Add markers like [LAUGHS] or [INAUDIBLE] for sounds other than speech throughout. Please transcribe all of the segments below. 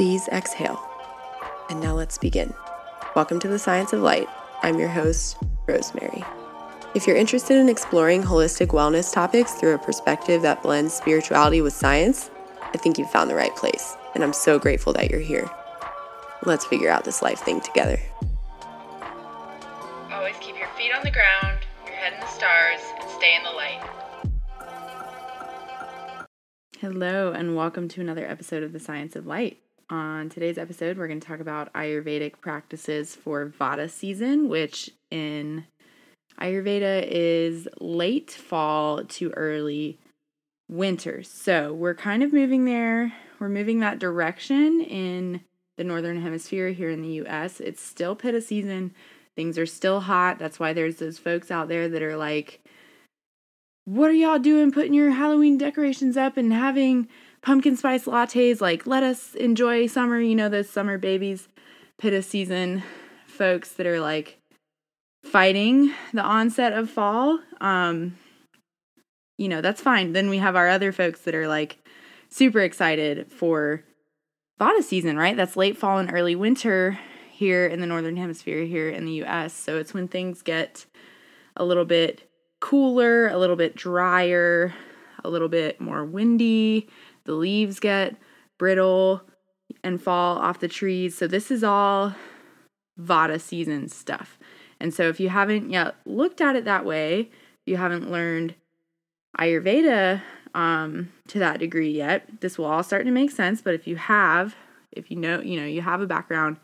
Please exhale. And now let's begin. Welcome to the Science of Light. I'm your host, Rosemary. If you're interested in exploring holistic wellness topics through a perspective that blends spirituality with science, I think you've found the right place, and I'm so grateful that you're here. Let's figure out this life thing together. Always keep your feet on the ground, your head in the stars, and stay in the light. Hello, and welcome to another episode of the Science of Light. On today's episode, we're going to talk about Ayurvedic practices for Vata season, which in Ayurveda is late fall to early winter. So we're kind of moving there. We're moving that direction in the northern hemisphere here in the US. It's still Pitta season. Things are still hot. That's why there's those folks out there that are like, what are y'all doing putting your Halloween decorations up and having pumpkin spice lattes? Like, let us enjoy summer. You know, those summer babies, Pitta season folks that are like, fighting the onset of fall, um, you know, that's fine. Then we have our other folks that are like super excited for Vata season, right? That's late fall and early winter here in the northern hemisphere here in the US. So it's when things get a little bit cooler, a little bit drier, a little bit more windy. The leaves get brittle and fall off the trees. So this is all Vata season stuff. And so, if you haven't yet looked at it that way, you haven't learned Ayurveda um, to that degree yet, this will all start to make sense. But if you have, if you know, you know, you have a background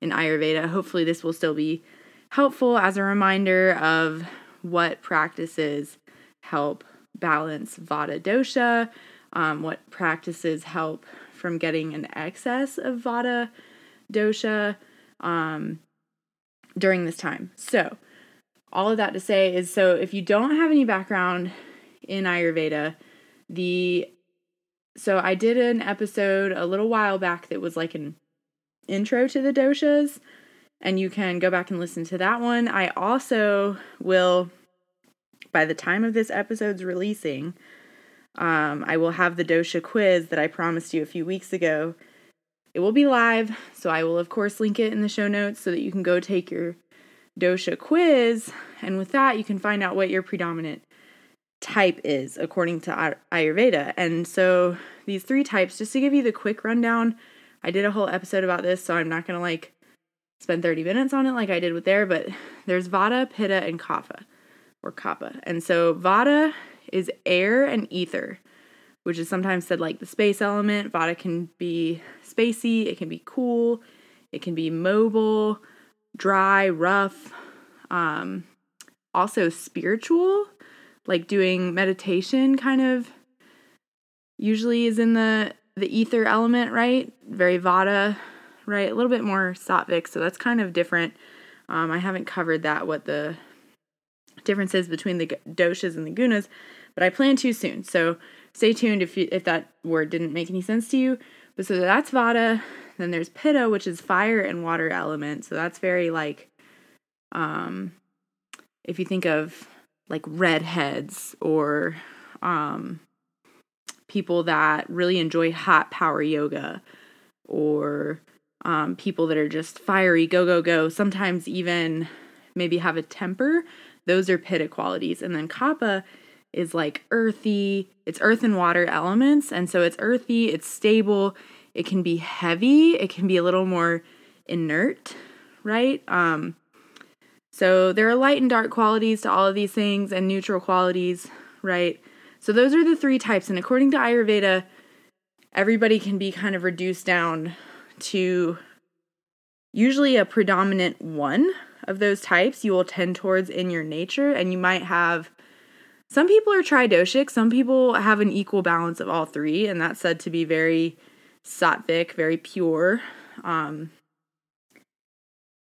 in Ayurveda, hopefully this will still be helpful as a reminder of what practices help balance Vata dosha, um, what practices help from getting an excess of Vata dosha. Um, during this time. So, all of that to say is so if you don't have any background in Ayurveda, the so I did an episode a little while back that was like an intro to the doshas and you can go back and listen to that one. I also will by the time of this episode's releasing, um, I will have the dosha quiz that I promised you a few weeks ago it will be live, so I will, of course, link it in the show notes so that you can go take your dosha quiz. And with that, you can find out what your predominant type is according to Ayurveda. And so, these three types, just to give you the quick rundown, I did a whole episode about this, so I'm not going to like spend 30 minutes on it like I did with there, but there's Vata, Pitta, and Kapha or Kapha. And so, Vata is air and ether which is sometimes said like the space element. Vata can be spacey, it can be cool, it can be mobile, dry, rough, um, also spiritual, like doing meditation kind of usually is in the the ether element, right? Very Vata, right? A little bit more sattvic, so that's kind of different. Um, I haven't covered that what the difference is between the doshas and the gunas, but I plan to soon. So stay tuned if you, if that word didn't make any sense to you. But so that's Vata. Then there's Pitta, which is fire and water element. So that's very like, um, if you think of like redheads or um, people that really enjoy hot power yoga or um, people that are just fiery, go, go, go, sometimes even maybe have a temper. Those are Pitta qualities. And then Kapha is like earthy. It's earth and water elements. And so it's earthy, it's stable, it can be heavy, it can be a little more inert, right? Um, so there are light and dark qualities to all of these things and neutral qualities, right? So those are the three types. And according to Ayurveda, everybody can be kind of reduced down to usually a predominant one of those types you will tend towards in your nature. And you might have some people are tridoshic, some people have an equal balance of all three, and that's said to be very sattvic, very pure. Um,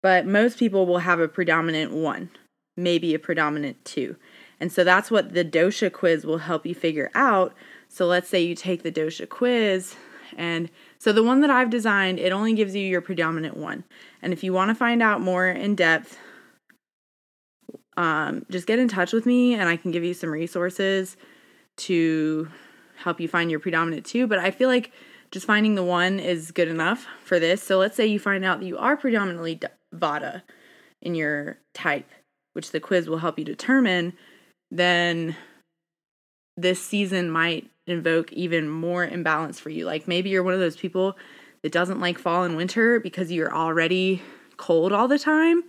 but most people will have a predominant one, maybe a predominant two. And so that's what the dosha quiz will help you figure out. So let's say you take the dosha quiz and so the one that I've designed, it only gives you your predominant one. And if you want to find out more in depth, um, just get in touch with me and I can give you some resources to help you find your predominant two. But I feel like just finding the one is good enough for this. So let's say you find out that you are predominantly Vata in your type, which the quiz will help you determine, then this season might invoke even more imbalance for you. Like maybe you're one of those people that doesn't like fall and winter because you're already cold all the time,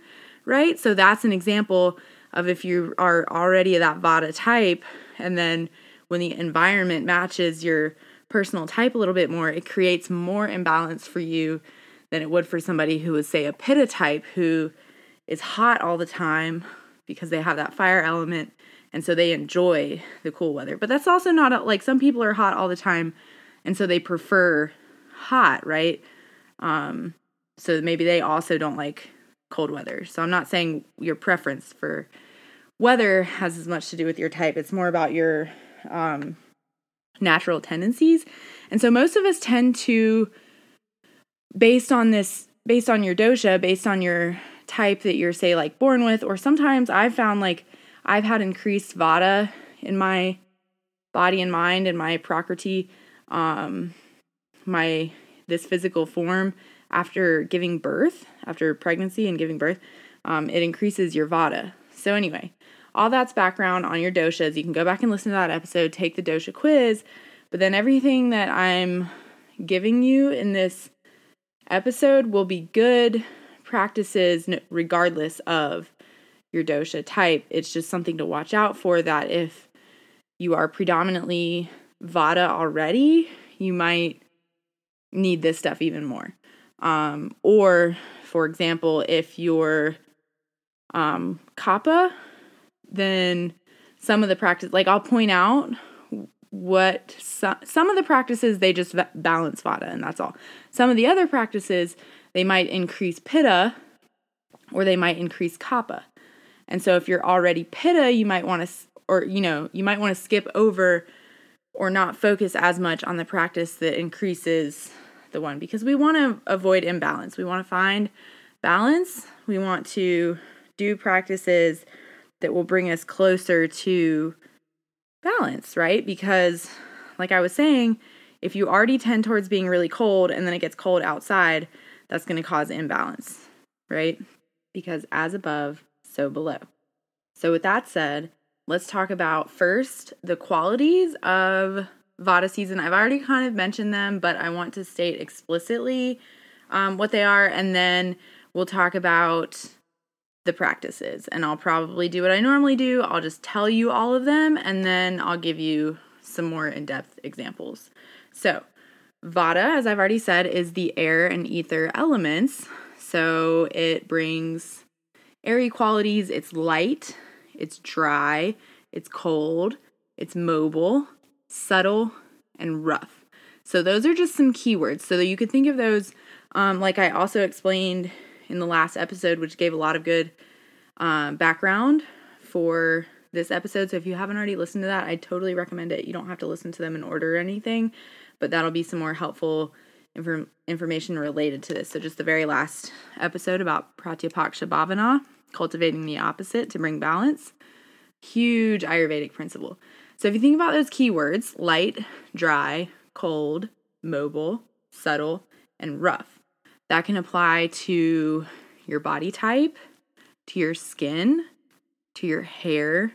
right? So that's an example of if you are already that Vata type and then when the environment matches your personal type a little bit more, it creates more imbalance for you than it would for somebody who is, say, a Pitta type who is hot all the time because they have that fire element and so they enjoy the cool weather. But that's also not like some people are hot all the time and so they prefer hot, right? Um, so maybe they also don't like cold weather. So I'm not saying your preference for weather has as much to do with your type. It's more about your um, natural tendencies. And so most of us tend to, based on this, based on your dosha, based on your type that you're, say, like born with, or sometimes I've found like I've had increased vata in my body and mind and my prakriti, um, my this physical form after giving birth, after pregnancy and giving birth, um, it increases your vata. So anyway, all that's background on your doshas. You can go back and listen to that episode, take the dosha quiz, but then everything that I'm giving you in this episode will be good practices regardless of your dosha type. It's just something to watch out for that if you are predominantly vata already, you might need this stuff even more. Um, or, for example, if you're um, kapha, then some of the practice, like I'll point out what some, some of the practices they just balance vata and that's all. Some of the other practices they might increase pitta or they might increase kapha. And so if you're already pitta, you might want to or you know, you might want to skip over or not focus as much on the practice that increases the one because we want to avoid imbalance. We want to find balance. We want to do practices that will bring us closer to balance, right? Because, like I was saying, if you already tend towards being really cold and then it gets cold outside, that's going to cause imbalance, right? Because as above, so below. So, with that said, let's talk about first the qualities of Vata season. I've already kind of mentioned them, but I want to state explicitly um, what they are, and then we'll talk about the practices. And I'll probably do what I normally do. I'll just tell you all of them, and then I'll give you some more in depth examples. So, Vata, as I've already said, is the air and ether elements. So it brings airy qualities. It's light, it's dry, it's cold, it's mobile, subtle, and rough. So those are just some keywords. So you could think of those, um, like I also explained in the last episode, which gave a lot of good um, background for this episode. So if you haven't already listened to that, I totally recommend it. You don't have to listen to them in order or anything, but that'll be some more helpful inform- information related to this. So just the very last episode about Pratipaksha Bhavana, cultivating the opposite to bring balance. Huge Ayurvedic principle. So if you think about those keywords light, dry, cold, mobile, subtle, and rough, that can apply to your body type, to your skin, to your hair,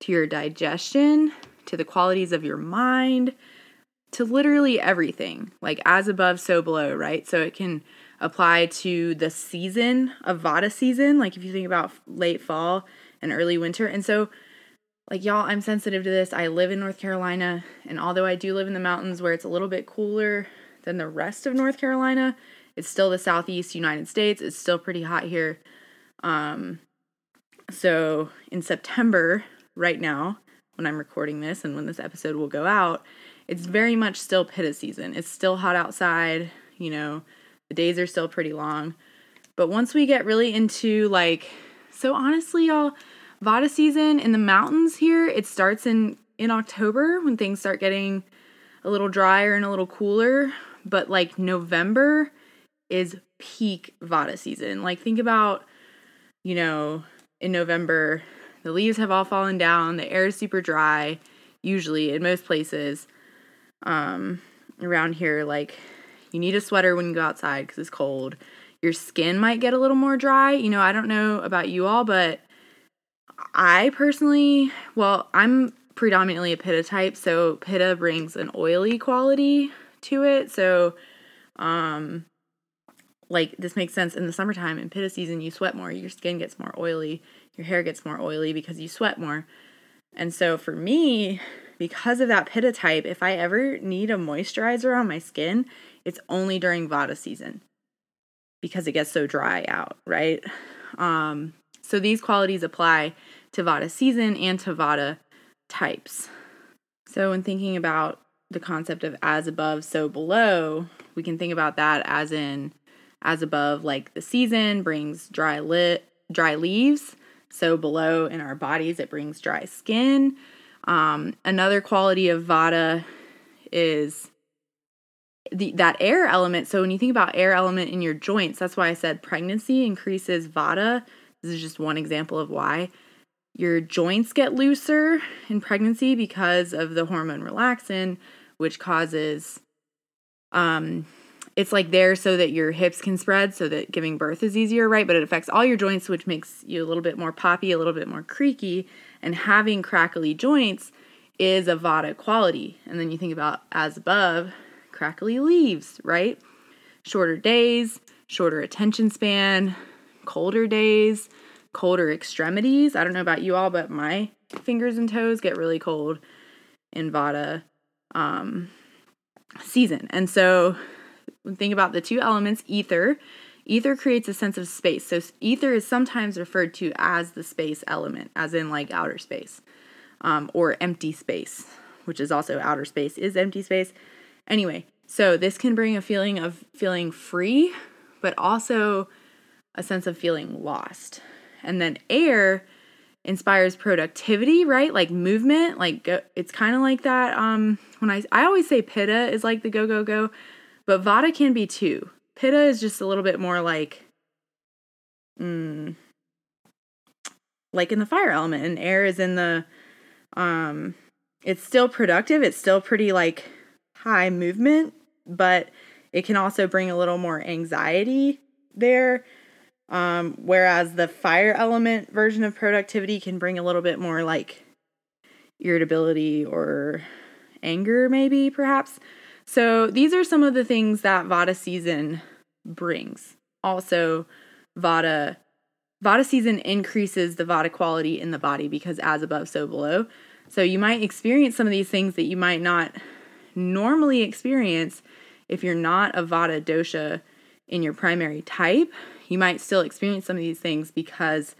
to your digestion, to the qualities of your mind, to literally everything. Like as above, so below, right? So it can apply to the season of Vata season, like if you think about late fall and early winter. And so like y'all i'm sensitive to this. I live in north carolina and although i do live in the mountains where it's a little bit cooler than the rest of north carolina it's still the southeast united states. It's still pretty hot here. Um so in september right now when i'm recording this and when this episode will go out it's very much still pitta season. It's still hot outside you know the days are still pretty long but once we get really into like so honestly y'all Vata season in the mountains here, it starts in in October when things start getting a little drier and a little cooler, but like November is peak Vata season. Like think about, you know, in November, the leaves have all fallen down, the air is super dry, usually in most places. Um, around here, like you need a sweater when you go outside because it's cold. Your skin might get a little more dry. You know, I don't know about you all, but I personally, well, I'm predominantly a pitta type, so pitta brings an oily quality to it. So, um, like this makes sense in the summertime in pitta season, you sweat more, your skin gets more oily, your hair gets more oily because you sweat more. And so for me, because of that pitta type, if I ever need a moisturizer on my skin, it's only during Vata season because it gets so dry out, right? Um, so these qualities apply to Vata season and to Vata types. So when thinking about the concept of as above, so below, we can think about that as in as above, like the season brings dry lit dry leaves. So below in our bodies, it brings dry skin. Um, another quality of Vata is the, that air element. So when you think about air element in your joints, that's why I said pregnancy increases Vata. This is just one example of why. Your joints get looser in pregnancy because of the hormone relaxin, which causes um it's like there so that your hips can spread so that giving birth is easier, right? But it affects all your joints, which makes you a little bit more poppy, a little bit more creaky. And having crackly joints is a Vata quality. And then you think about as above, crackly leaves, right? Shorter days, shorter attention span, colder days, colder extremities. I don't know about you all, but my fingers and toes get really cold in Vata um, season. And so think about the two elements ether. Ether creates a sense of space. So ether is sometimes referred to as the space element, as in like outer space, um, or empty space, which is also outer space is empty space. Anyway, so this can bring a feeling of feeling free, but also a sense of feeling lost. And then air inspires productivity, right? Like movement, like go, it's kind of like that. Um, when I I always say pitta is like the go go go, but Vata can be too. Pitta is just a little bit more like, mm, like in the fire element, and air is in the, um, it's still productive. It's still pretty like high movement, but it can also bring a little more anxiety there. Um, whereas the fire element version of productivity can bring a little bit more like irritability or anger, maybe perhaps. So these are some of the things that Vata season brings. Also, Vata Vata season increases the Vata quality in the body because as above, so below. So you might experience some of these things that you might not normally experience if you're not a Vata dosha in your primary type. You might still experience some of these things because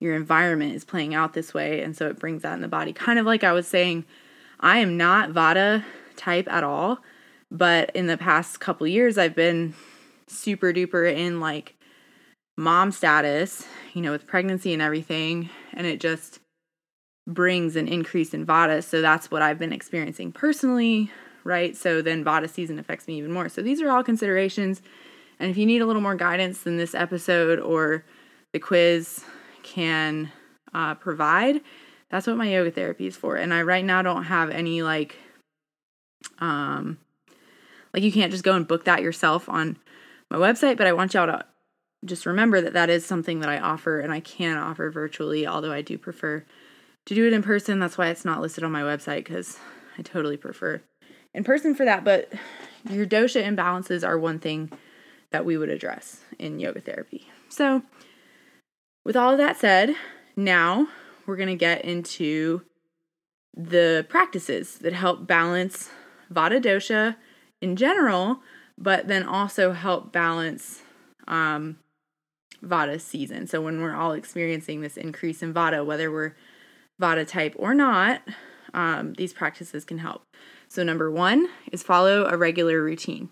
your environment is playing out this way. And so it brings that in the body. Kind of like I was saying, I am not Vata type at all. But in the past couple years, I've been super duper in like mom status, you know, with pregnancy and everything. And it just brings an increase in Vata. So that's what I've been experiencing personally, right? So then Vata season affects me even more. So these are all considerations. And if you need a little more guidance than this episode or the quiz can uh, provide, that's what my yoga therapy is for. And I right now don't have any like um like you can't just go and book that yourself on my website, but I want y'all to just remember that that is something that I offer and I can offer virtually, although I do prefer to do it in person. That's why it's not listed on my website because I totally prefer in person for that. But your dosha imbalances are one thing that we would address in yoga therapy. So, with all of that said, now we're going to get into the practices that help balance vata dosha in general, but then also help balance um, Vata season. So when we're all experiencing this increase in Vata, whether we're Vata type or not, um, these practices can help. So, number one is follow a regular routine.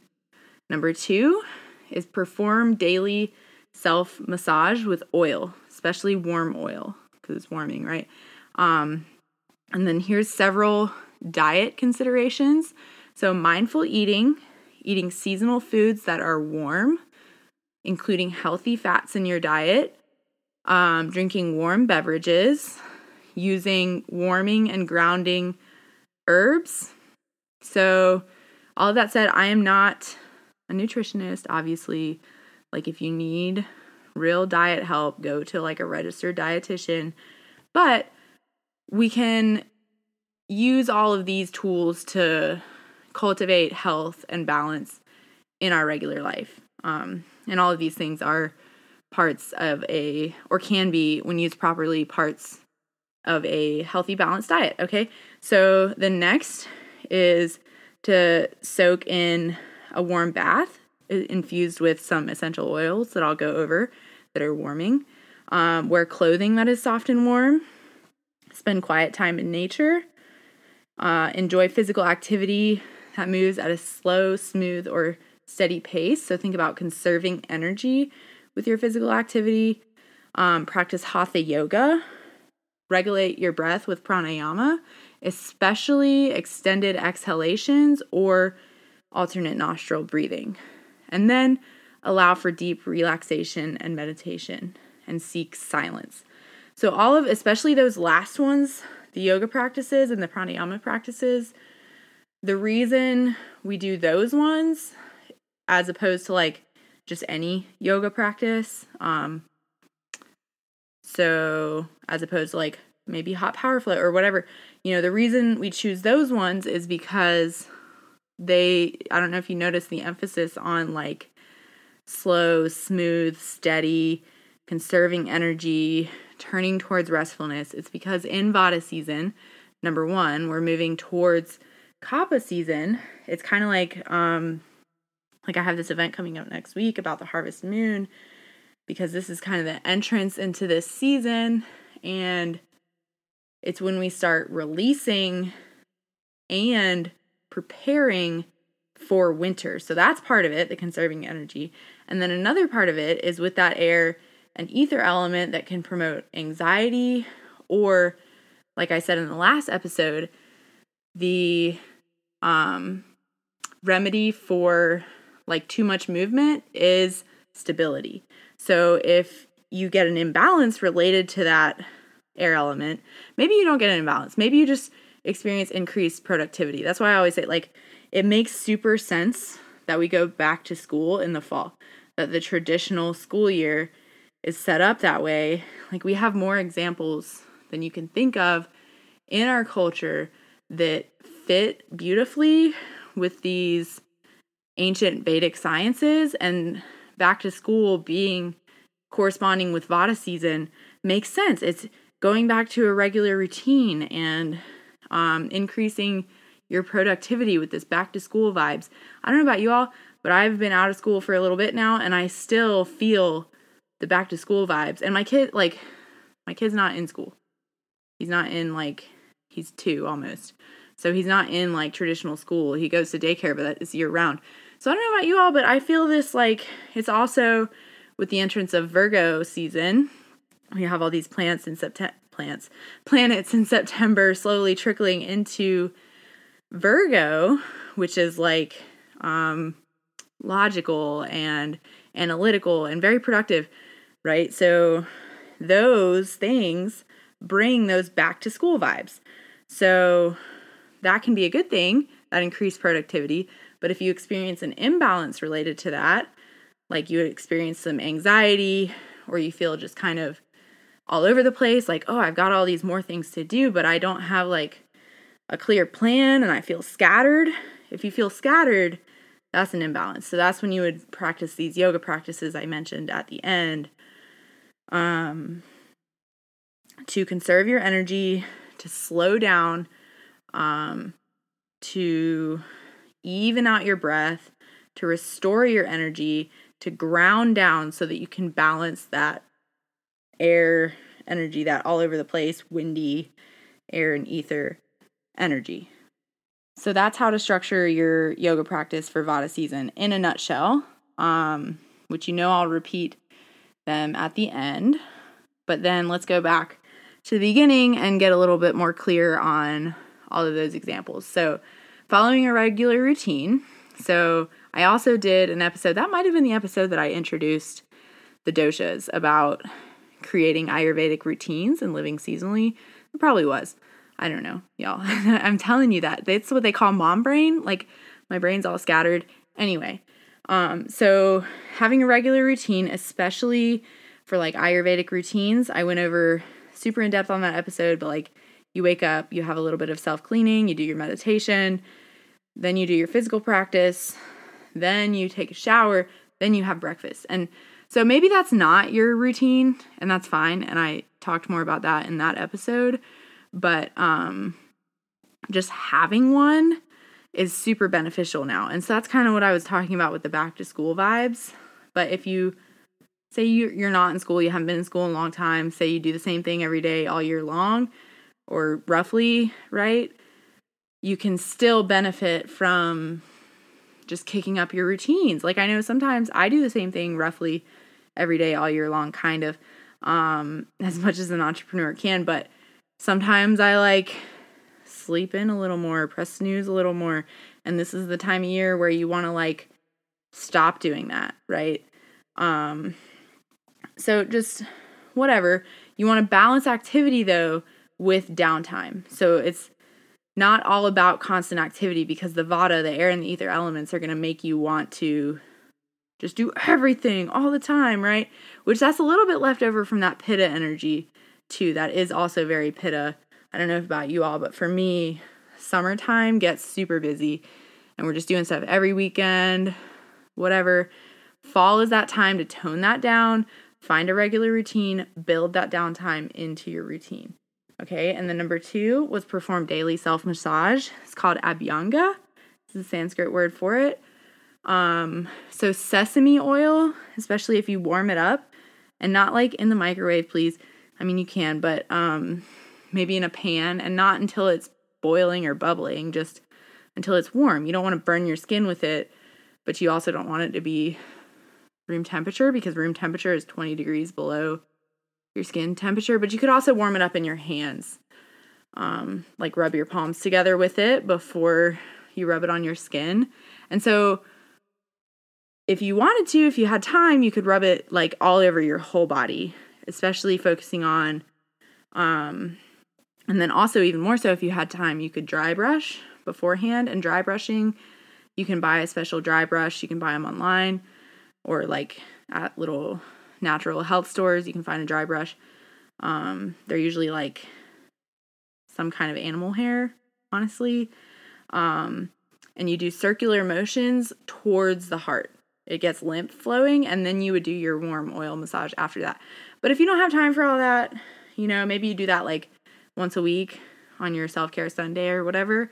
Number two is perform daily self massage with oil, especially warm oil, because it's warming, right? Um, and then here's several diet considerations so, mindful eating, eating seasonal foods that are warm, including healthy fats in your diet, um, drinking warm beverages, using warming and grounding herbs. So, all of that said, I am not a nutritionist, obviously. Like, if you need real diet help, go to like a registered dietitian. But we can use all of these tools to cultivate health and balance in our regular life. Um, and all of these things are parts of a, or can be, when used properly, parts of a healthy, balanced diet. Okay. So the next is to soak in a warm bath infused with some essential oils that I'll go over that are warming. Um, wear clothing that is soft and warm. Spend quiet time in nature. Uh, enjoy physical activity that moves at a slow, smooth, or steady pace. So think about conserving energy with your physical activity. Um, practice hatha yoga. Regulate your breath with pranayama, especially extended exhalations or alternate nostril breathing. And then allow for deep relaxation and meditation and seek silence. So, all of, especially those last ones, the yoga practices and the pranayama practices, the reason we do those ones as opposed to like just any yoga practice, um, so as opposed to like maybe hot power flow or whatever, you know, the reason we choose those ones is because they, I don't know if you notice the emphasis on like slow, smooth, steady, conserving energy, turning towards restfulness. It's because in Vata season, number one, we're moving towards Kapha season. It's kind of like um like I have this event coming up next week about the harvest moon because this is kind of the entrance into this season and it's when we start releasing and preparing for winter. So that's part of it, the conserving energy. And then another part of it is with that air an ether element that can promote anxiety or like I said in the last episode, the um remedy for like too much movement is stability. So if you get an imbalance related to that air element, maybe you don't get an imbalance. Maybe you just experience increased productivity. That's why I always say like it makes super sense that we go back to school in the fall, that the traditional school year is set up that way. Like we have more examples than you can think of in our culture that fit beautifully with these ancient Vedic sciences and back to school being corresponding with Vata season makes sense. It's going back to a regular routine and um, increasing your productivity with this back to school vibes. I don't know about you all, but I've been out of school for a little bit now and I still feel the back to school vibes. And my kid, like, my kid's not in school. He's not in, like, he's two almost. So he's not in, like, traditional school. He goes to daycare, but that is year round. So I don't know about you all, but I feel this, like, it's also with the entrance of Virgo season. We have all these plants in September, plants, planets in September slowly trickling into Virgo, which is like um, logical and analytical and very productive, right? So those things bring those back to school vibes. So that can be a good thing, that increased productivity. But if you experience an imbalance related to that, like you experience some anxiety or you feel just kind of all over the place, like, oh, I've got all these more things to do, but I don't have like a clear plan and I feel scattered. If you feel scattered, that's an imbalance. So that's when you would practice these yoga practices I mentioned at the end. Um, to conserve your energy, to slow down, um, to even out your breath, to restore your energy, to ground down so that you can balance that air energy, that all over the place, windy air and ether energy. So that's how to structure your yoga practice for Vata season in a nutshell, um, which you know I'll repeat them at the end. But then let's go back to the beginning and get a little bit more clear on all of those examples. So, following a regular routine. So, I also did an episode, that might have been the episode that I introduced the doshas about creating Ayurvedic routines and living seasonally. It probably was. I don't know, y'all. [LAUGHS] I'm telling you that. That's what they call mom brain. Like My brain's all scattered. Anyway, um, so having a regular routine, especially for like Ayurvedic routines, I went over super in depth on that episode, but like you wake up, you have a little bit of self cleaning, you do your meditation, then you do your physical practice, then you take a shower, then you have breakfast. And so maybe that's not your routine, and that's fine. And I talked more about that in that episode, but um, just having one is super beneficial now. And so that's kind of what I was talking about with the back to school vibes. But if you say you're not in school, you haven't been in school in a long time, say you do the same thing every day all year long, or roughly, right? You can still benefit from just kicking up your routines. Like I know sometimes I do the same thing roughly every day all year long, kind of, um, [LAUGHS] as much as an entrepreneur can, but sometimes I like sleep in a little more, press snooze a little more. And this is the time of year where you want to like stop doing that, right? Um so just whatever. You want to balance activity though with downtime. So it's not all about constant activity because the vata, the air and the ether elements are going to make you want to just do everything all the time, right? Which that's a little bit left over from that pitta energy too. That is also very pitta I don't know about you all, but for me, summertime gets super busy and we're just doing stuff every weekend, whatever. Fall is that time to tone that down, find a regular routine, build that downtime into your routine. Okay, and then number two was perform daily self massage. It's called Abhyanga. It's a Sanskrit word for it. Um, so sesame oil, especially if you warm it up, and not like in the microwave, please. I mean, you can, but um, maybe in a pan, and not until it's boiling or bubbling, just until it's warm. You don't want to burn your skin with it, but you also don't want it to be room temperature because room temperature is 20 degrees below your skin temperature. But you could also warm it up in your hands. Um, like rub your palms together with it before you rub it on your skin. And so if you wanted to, if you had time, you could rub it like all over your whole body, especially focusing on um and then also even more so if you had time, you could dry brush beforehand and dry brushing. You can buy a special dry brush, you can buy them online or like at little natural health stores, you can find a dry brush. Um, they're usually like some kind of animal hair, honestly. Um, and you do circular motions towards the heart. It gets lymph flowing, and then you would do your warm oil massage after that. But if you don't have time for all that, you know, maybe you do that like once a week on your self care Sunday or whatever.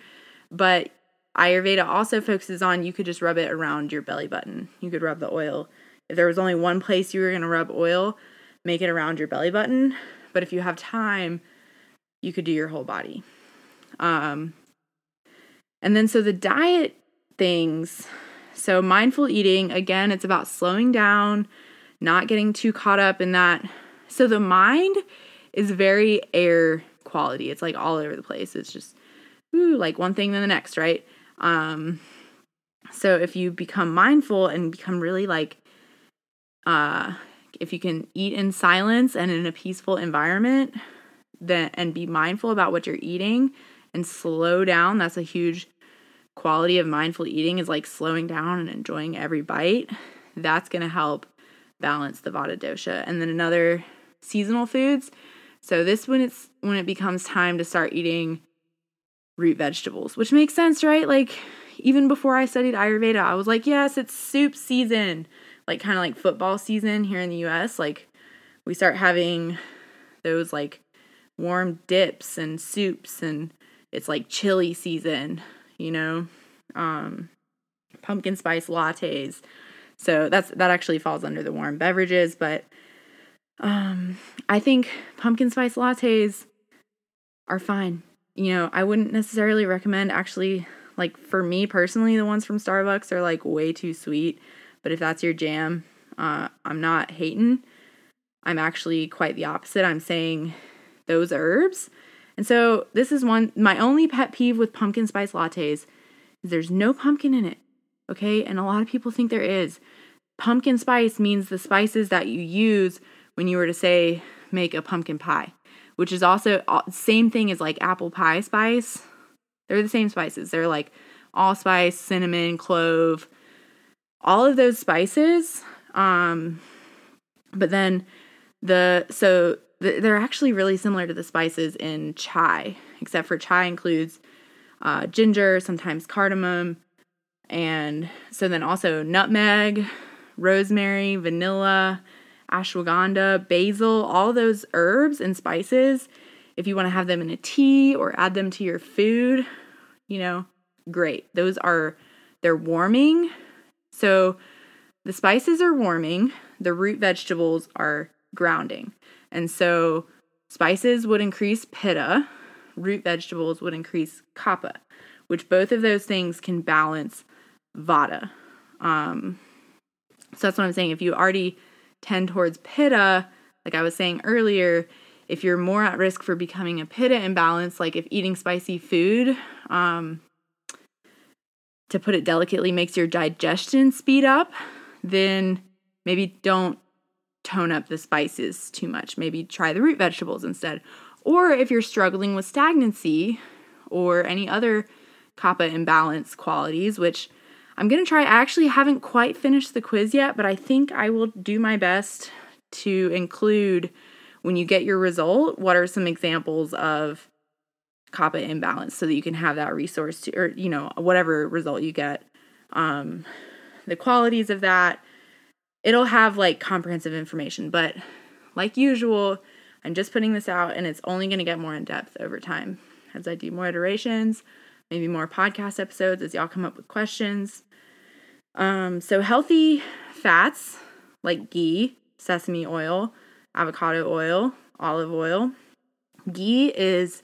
But Ayurveda also focuses on you could just rub it around your belly button. You could rub the oil. If there was only one place you were going to rub oil, make it around your belly button. But if you have time, you could do your whole body. Um, and then, so the diet things. So, mindful eating, again, it's about slowing down, not getting too caught up in that. So, the mind is very air quality. It's like all over the place. It's just ooh, like one thing then the next, right? Um so if you become mindful and become really like uh if you can eat in silence and in a peaceful environment, then and be mindful about what you're eating and slow down, that's a huge quality of mindful eating is like slowing down and enjoying every bite. That's going to help balance the vata dosha. And then another seasonal foods, so this when it's when it becomes time to start eating root vegetables, which makes sense, right? Like even before I studied Ayurveda, I was like, yes, it's soup season, like kind of like football season here in the US. Like we start having those like warm dips and soups and it's like chili season, you know. Um pumpkin spice lattes. So that's that actually falls under the warm beverages, but um, I think pumpkin spice lattes are fine. You know, I wouldn't necessarily recommend actually like for me personally the ones from Starbucks are like way too sweet, but if that's your jam, uh, I'm not hating. I'm actually quite the opposite. I'm saying those herbs. And so this is one my only pet peeve with pumpkin spice lattes is there's no pumpkin in it. Okay? And a lot of people think there is. Pumpkin spice means the spices that you use when you were to say make a pumpkin pie, which is also same thing as like apple pie spice. They're the same spices. They're like allspice, cinnamon, clove, all of those spices. Um, but then the so they're actually really similar to the spices in chai, except for chai includes uh, ginger, sometimes cardamom, and so then also nutmeg, rosemary, vanilla, ashwagandha, basil, all those herbs and spices. If you want to have them in a tea or add them to your food, you know, great. Those are they're warming. So the spices are warming, the root vegetables are grounding. And so spices would increase pitta, root vegetables would increase kapha, which both of those things can balance vata. Um, so that's what I'm saying. If you already tend towards pitta, like I was saying earlier, if you're more at risk for becoming a pitta imbalance, like if eating spicy food, um, to put it delicately, makes your digestion speed up, then maybe don't tone up the spices too much. Maybe try the root vegetables instead. Or if you're struggling with stagnancy or any other kapha imbalance qualities, which I'm going to try. I actually haven't quite finished the quiz yet, but I think I will do my best to include when you get your result, what are some examples of kapha imbalance so that you can have that resource to, or, you know, whatever result you get. Um, the qualities of that, it'll have like comprehensive information, but like usual, I'm just putting this out and it's only going to get more in depth over time as I do more iterations, maybe more podcast episodes as y'all come up with questions. Um, so healthy fats like ghee, sesame oil, avocado oil, olive oil. Ghee is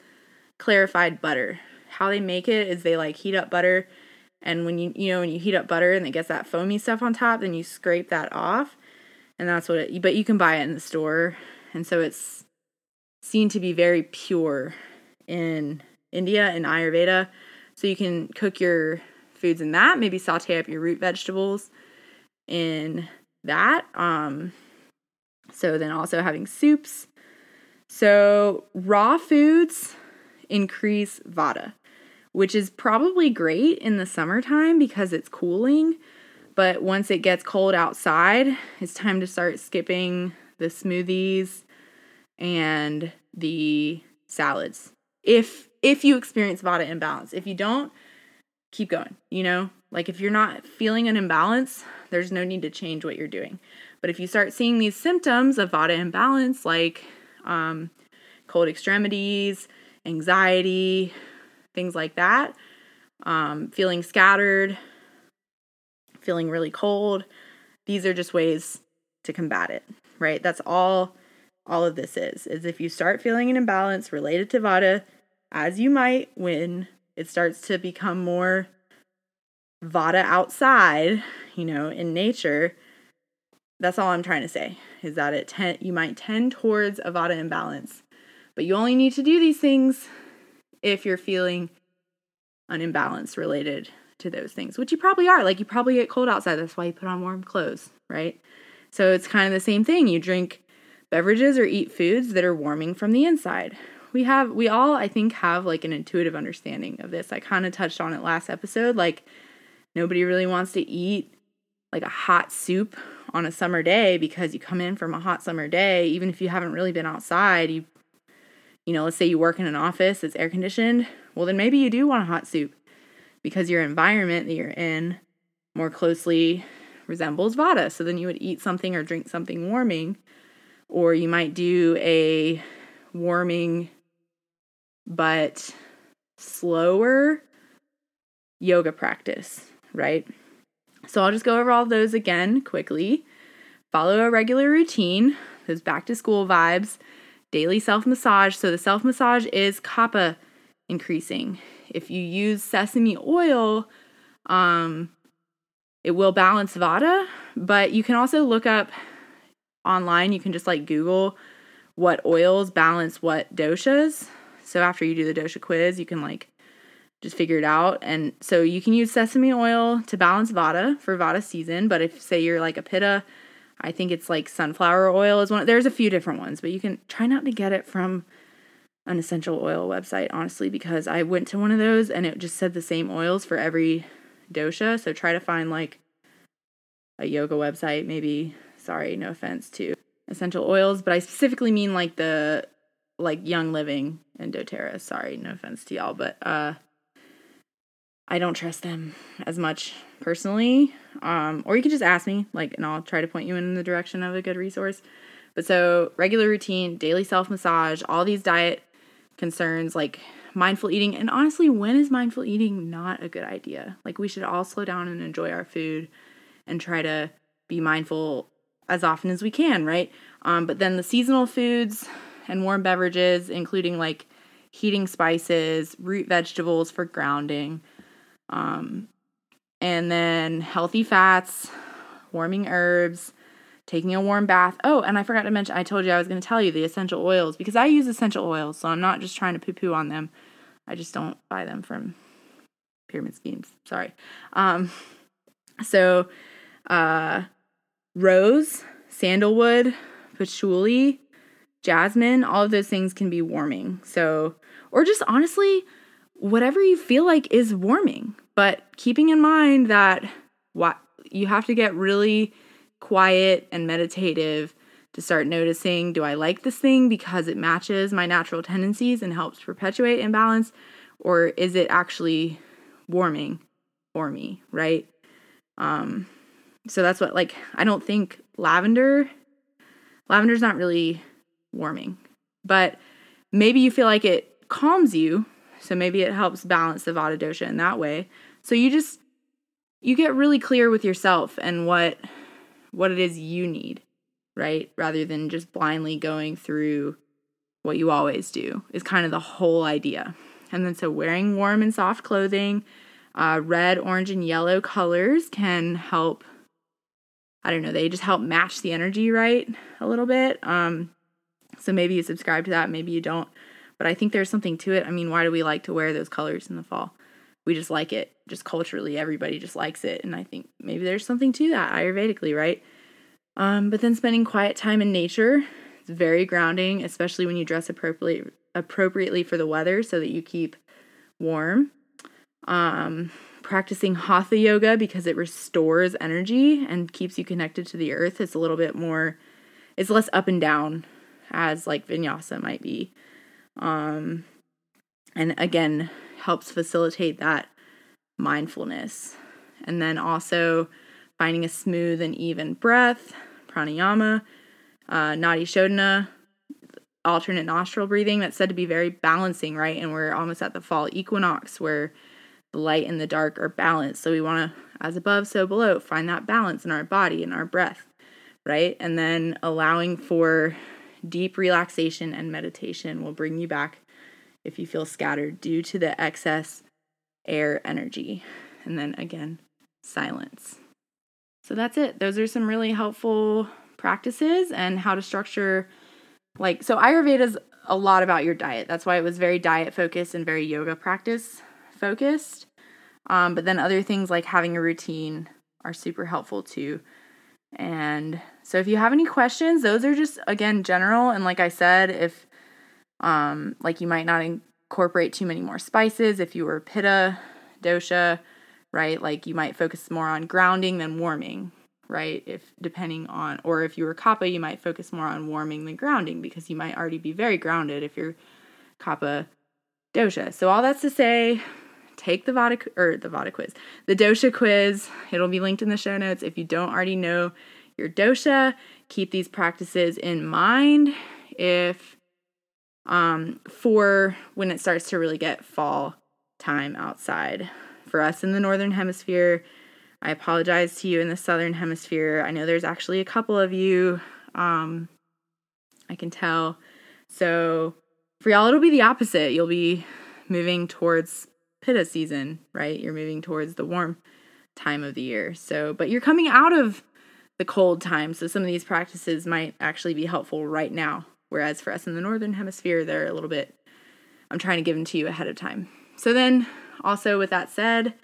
clarified butter. How they make it is they like heat up butter and when you you know when you heat up butter and it gets that foamy stuff on top, then you scrape that off. And that's what it but you can buy it in the store. And so it's seen to be very pure in India and Ayurveda. So you can cook your foods in that, maybe saute up your root vegetables in that. Um so then also having soups. So raw foods increase vata, which is probably great in the summertime because it's cooling. But once it gets cold outside, it's time to start skipping the smoothies and the salads. If if you experience vata imbalance, if you don't, keep going, you know? Like if you're not feeling an imbalance, there's no need to change what you're doing. But if you start seeing these symptoms of vata imbalance like um, cold extremities, anxiety, things like that, um, feeling scattered, feeling really cold. These are just ways to combat it, right? That's all all of this is. Is if you start feeling an imbalance related to vata, as you might when it starts to become more vata outside, you know, in nature, that's all I'm trying to say is that it ten- you might tend towards a vata imbalance but you only need to do these things if you're feeling an imbalance related to those things, which you probably are. Like you probably get cold outside. That's why you put on warm clothes, right? So it's kind of the same thing. You drink beverages or eat foods that are warming from the inside. We have, we all, I think, have like an intuitive understanding of this. I kind of touched on it last episode. Like nobody really wants to eat like a hot soup on a summer day because you come in from a hot summer day, even if you haven't really been outside, you you know, let's say you work in an office that's air conditioned, well, then maybe you do want a hot soup because your environment that you're in more closely resembles vata. So then you would eat something or drink something warming, or you might do a warming but slower yoga practice, right? So I'll just go over all those again quickly. Follow a regular routine, those back to school vibes daily self massage. So the self massage is kapha increasing. If you use sesame oil, um, it will balance vata, but you can also look up online. You can just like Google what oils balance what doshas. So after you do the dosha quiz, you can like just figure it out. And so you can use sesame oil to balance vata for vata season. But if say you're like a pitta I think it's like sunflower oil is one. There's a few different ones, but you can try not to get it from an essential oil website, honestly, because I went to one of those and it just said the same oils for every dosha. So try to find like a yoga website, maybe. Sorry, no offense to essential oils, but I specifically mean like the like Young Living and doTERRA. Sorry, no offense to y'all, but uh I don't trust them as much personally. Um, or you can just ask me, like, and I'll try to point you in the direction of a good resource. But so, regular routine, daily self massage, all these diet concerns like mindful eating. And honestly, when is mindful eating not a good idea? Like, we should all slow down and enjoy our food and try to be mindful as often as we can, right? Um, but then the seasonal foods and warm beverages, including like heating spices, root vegetables for grounding, um, and then healthy fats, warming herbs, taking a warm bath. Oh, and I forgot to mention, I told you I was going to tell you the essential oils because I use essential oils, so I'm not just trying to poo poo on them. I just don't buy them from pyramid schemes. Sorry. Um, so, uh, rose, sandalwood, patchouli, jasmine, all of those things can be warming. So, or just honestly, whatever you feel like is warming. But keeping in mind that what you have to get really quiet and meditative to start noticing do I like this thing because it matches my natural tendencies and helps perpetuate imbalance? Or is it actually warming for me, right? Um, so that's what, like, I don't think lavender, lavender's not really warming, but maybe you feel like it calms you. So maybe it helps balance the Vata dosha in that way. So you just, you get really clear with yourself and what what it is you need, right? Rather than just blindly going through what you always do, is kind of the whole idea. And then, so wearing warm and soft clothing, uh, red, orange, and yellow colors can help. I don't know, they just help match the energy right a little bit. Um, so maybe you subscribe to that, maybe you don't. But I think there's something to it. I mean, why do we like to wear those colors in the fall? We just like it. Just culturally, everybody just likes it. And I think maybe there's something to that Ayurvedically, right? Um, but then spending quiet time in nature, it's very grounding, especially when you dress appropriately appropriately for the weather so that you keep warm. Um, practicing hatha yoga because it restores energy and keeps you connected to the earth. It's a little bit more, it's less up and down as like vinyasa might be. Um, and again, helps facilitate that mindfulness. And then also finding a smooth and even breath, pranayama, uh, nadi shodhana, alternate nostril breathing. That's said to be very balancing, right? And we're almost at the fall equinox where the light and the dark are balanced. So we want to, as above, so below, find that balance in our body and our breath, right? And then allowing for deep relaxation and meditation will bring you back if you feel scattered due to the excess air energy. And then again, silence. So that's it. Those are some really helpful practices and how to structure like so Ayurveda is a lot about your diet. That's why it was very diet focused and very yoga practice focused. Um, but then other things like having a routine are super helpful too. And so if you have any questions, those are just again general and like I said, if um like you might not incorporate too many more spices if you were pitta dosha right? Like you might focus more on grounding than warming, right? If depending on, or if you were kapha, you might focus more on warming than grounding because you might already be very grounded if you're kapha dosha. So all that's to say, take the Vata or the Vata quiz, the dosha quiz. It'll be linked in the show notes. If you don't already know your dosha, keep these practices in mind. If um for when it starts to really get fall time outside for us in the northern hemisphere. I apologize to you in the southern hemisphere. I know there's actually a couple of you. Um, I can tell. So for y'all, it'll be the opposite. You'll be moving towards pitta season, right? You're moving towards the warm time of the year. So, but you're coming out of the cold time. So some of these practices might actually be helpful right now. Whereas for us in the northern hemisphere, they're a little bit, I'm trying to give them to you ahead of time. So then also, with that said,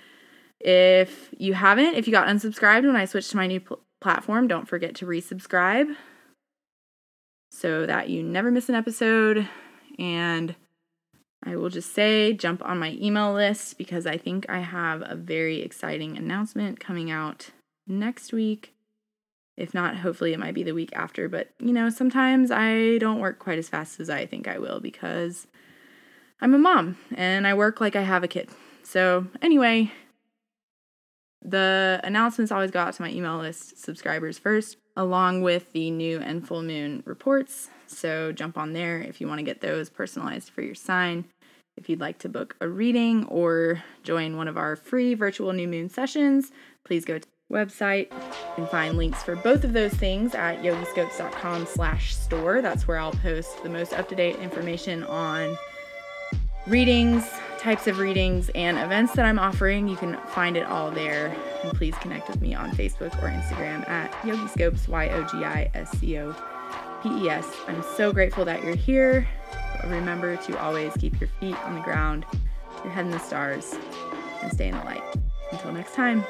if you haven't, if you got unsubscribed when I switched to my new pl- platform, don't forget to resubscribe so that you never miss an episode. And I will just say jump on my email list because I think I have a very exciting announcement coming out next week. If not, hopefully it might be the week after. But, you know, sometimes I don't work quite as fast as I think I will because I'm a mom and I work like I have a kid. So, anyway, the announcements always go out to my email list subscribers first, along with the new and full moon reports. So jump on there if you want to get those personalized for your sign. If you'd like to book a reading or join one of our free virtual new moon sessions, please go to website. You can find links for both of those things at yogiscopes.com slash store. That's where I'll post the most up-to-date information on readings, types of readings, and events that I'm offering. You can find it all there. And please connect with me on Facebook or Instagram at Yogiscopes, Y O G I S C O P E S. I'm so grateful that you're here. Remember to always keep your feet on the ground, your head in the stars, and stay in the light. Until next time.